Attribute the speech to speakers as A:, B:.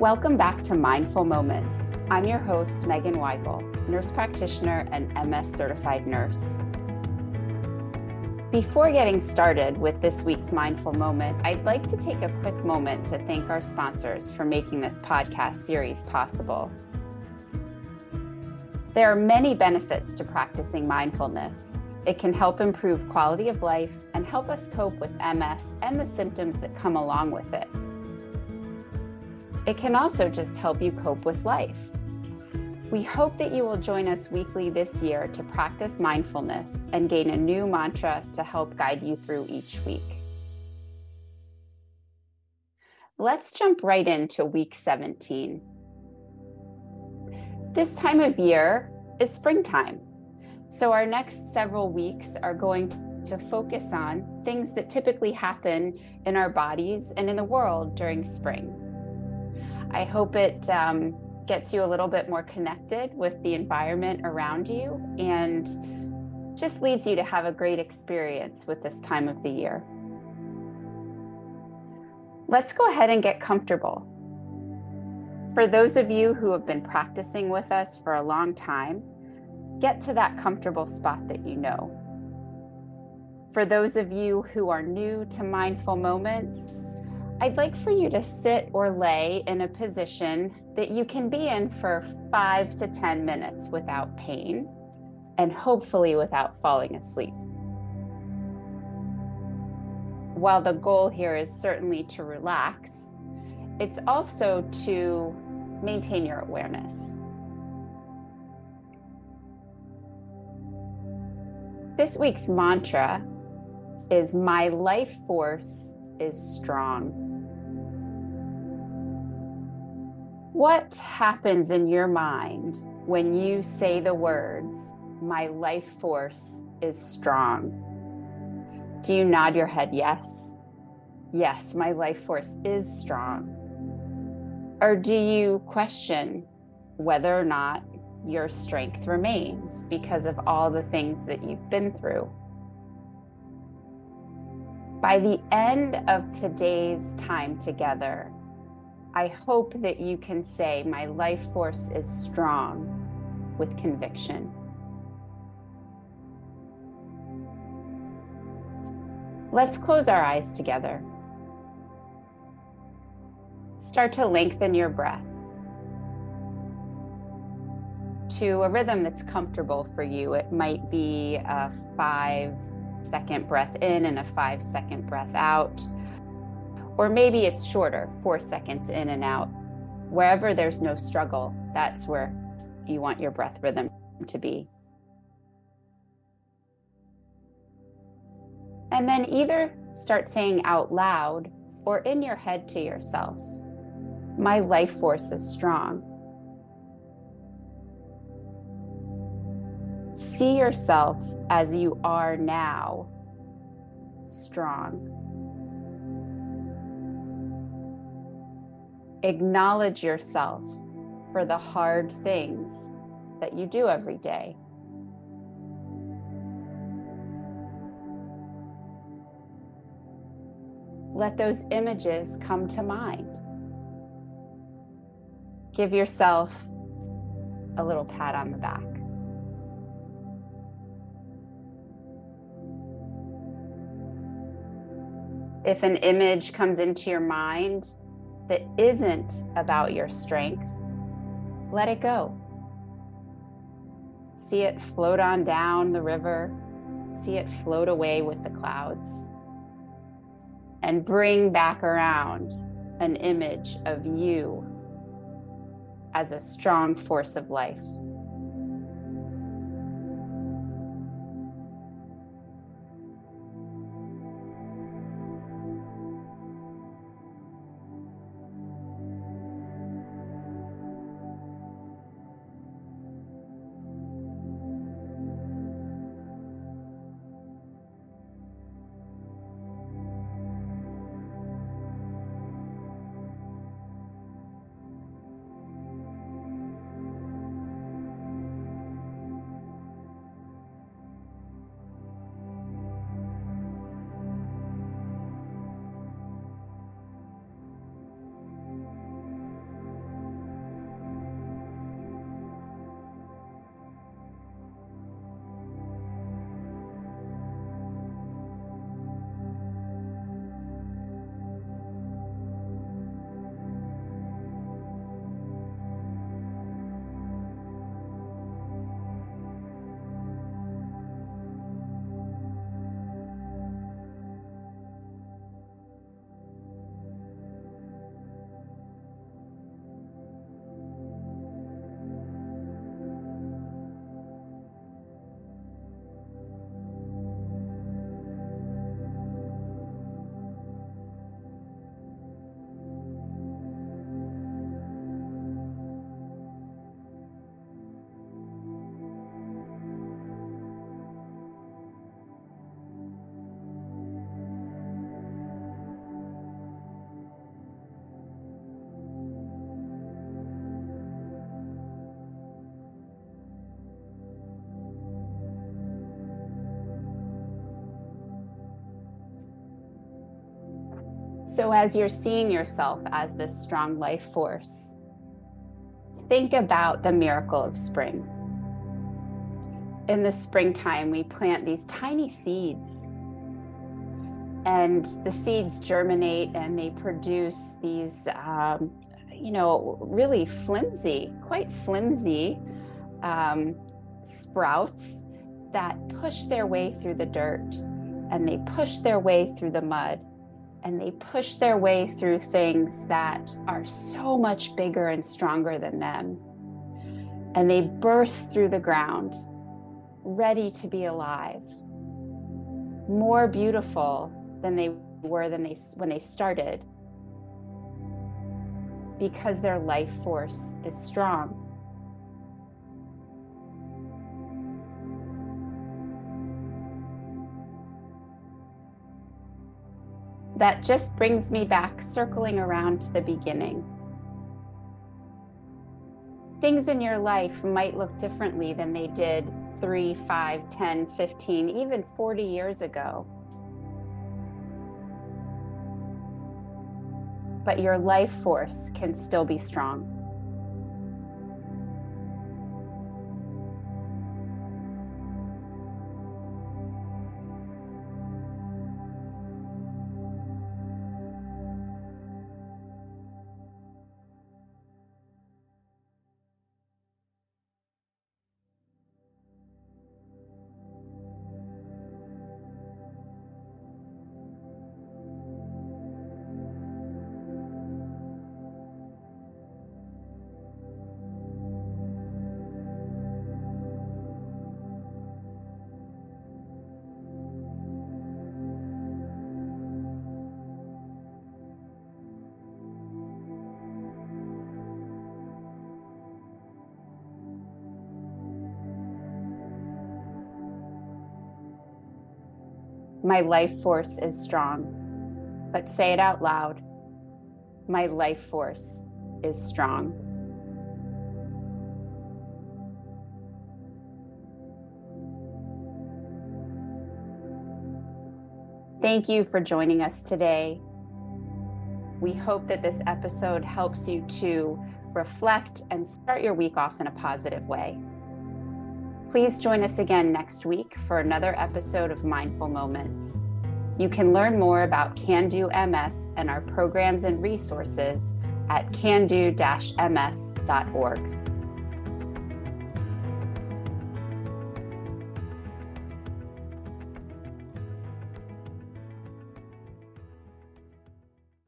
A: Welcome back to Mindful Moments. I'm your host, Megan Weigel, nurse practitioner and MS certified nurse. Before getting started with this week's mindful moment, I'd like to take a quick moment to thank our sponsors for making this podcast series possible. There are many benefits to practicing mindfulness. It can help improve quality of life and help us cope with MS and the symptoms that come along with it. It can also just help you cope with life. We hope that you will join us weekly this year to practice mindfulness and gain a new mantra to help guide you through each week. Let's jump right into week 17. This time of year is springtime. So, our next several weeks are going to focus on things that typically happen in our bodies and in the world during spring. I hope it um, gets you a little bit more connected with the environment around you and just leads you to have a great experience with this time of the year. Let's go ahead and get comfortable. For those of you who have been practicing with us for a long time, get to that comfortable spot that you know. For those of you who are new to mindful moments, I'd like for you to sit or lay in a position that you can be in for five to 10 minutes without pain and hopefully without falling asleep. While the goal here is certainly to relax, it's also to maintain your awareness. This week's mantra is My life force is strong. What happens in your mind when you say the words, My life force is strong? Do you nod your head yes? Yes, my life force is strong. Or do you question whether or not your strength remains because of all the things that you've been through? By the end of today's time together, I hope that you can say, My life force is strong with conviction. Let's close our eyes together. Start to lengthen your breath to a rhythm that's comfortable for you. It might be a five second breath in and a five second breath out or maybe it's shorter, four seconds in and out. Wherever there's no struggle, that's where you want your breath rhythm to be. And then either start saying out loud or in your head to yourself, My life force is strong. See yourself as you are now, strong. Acknowledge yourself for the hard things that you do every day. Let those images come to mind. Give yourself a little pat on the back. If an image comes into your mind that isn't about your strength, let it go. See it float on down the river, see it float away with the clouds, and bring back around an image of you as a strong force of life. So, as you're seeing yourself as this strong life force, think about the miracle of spring. In the springtime, we plant these tiny seeds, and the seeds germinate and they produce these, um, you know, really flimsy, quite flimsy um, sprouts that push their way through the dirt and they push their way through the mud and they push their way through things that are so much bigger and stronger than them. And they burst through the ground, ready to be alive, more beautiful than they were than they when they started because their life force is strong. That just brings me back circling around to the beginning. Things in your life might look differently than they did 3, 5, 10, 15, even 40 years ago. But your life force can still be strong. My life force is strong. But say it out loud. My life force is strong. Thank you for joining us today. We hope that this episode helps you to reflect and start your week off in a positive way. Please join us again next week for another episode of Mindful Moments. You can learn more about Can Do MS and our programs and resources at cando-ms.org.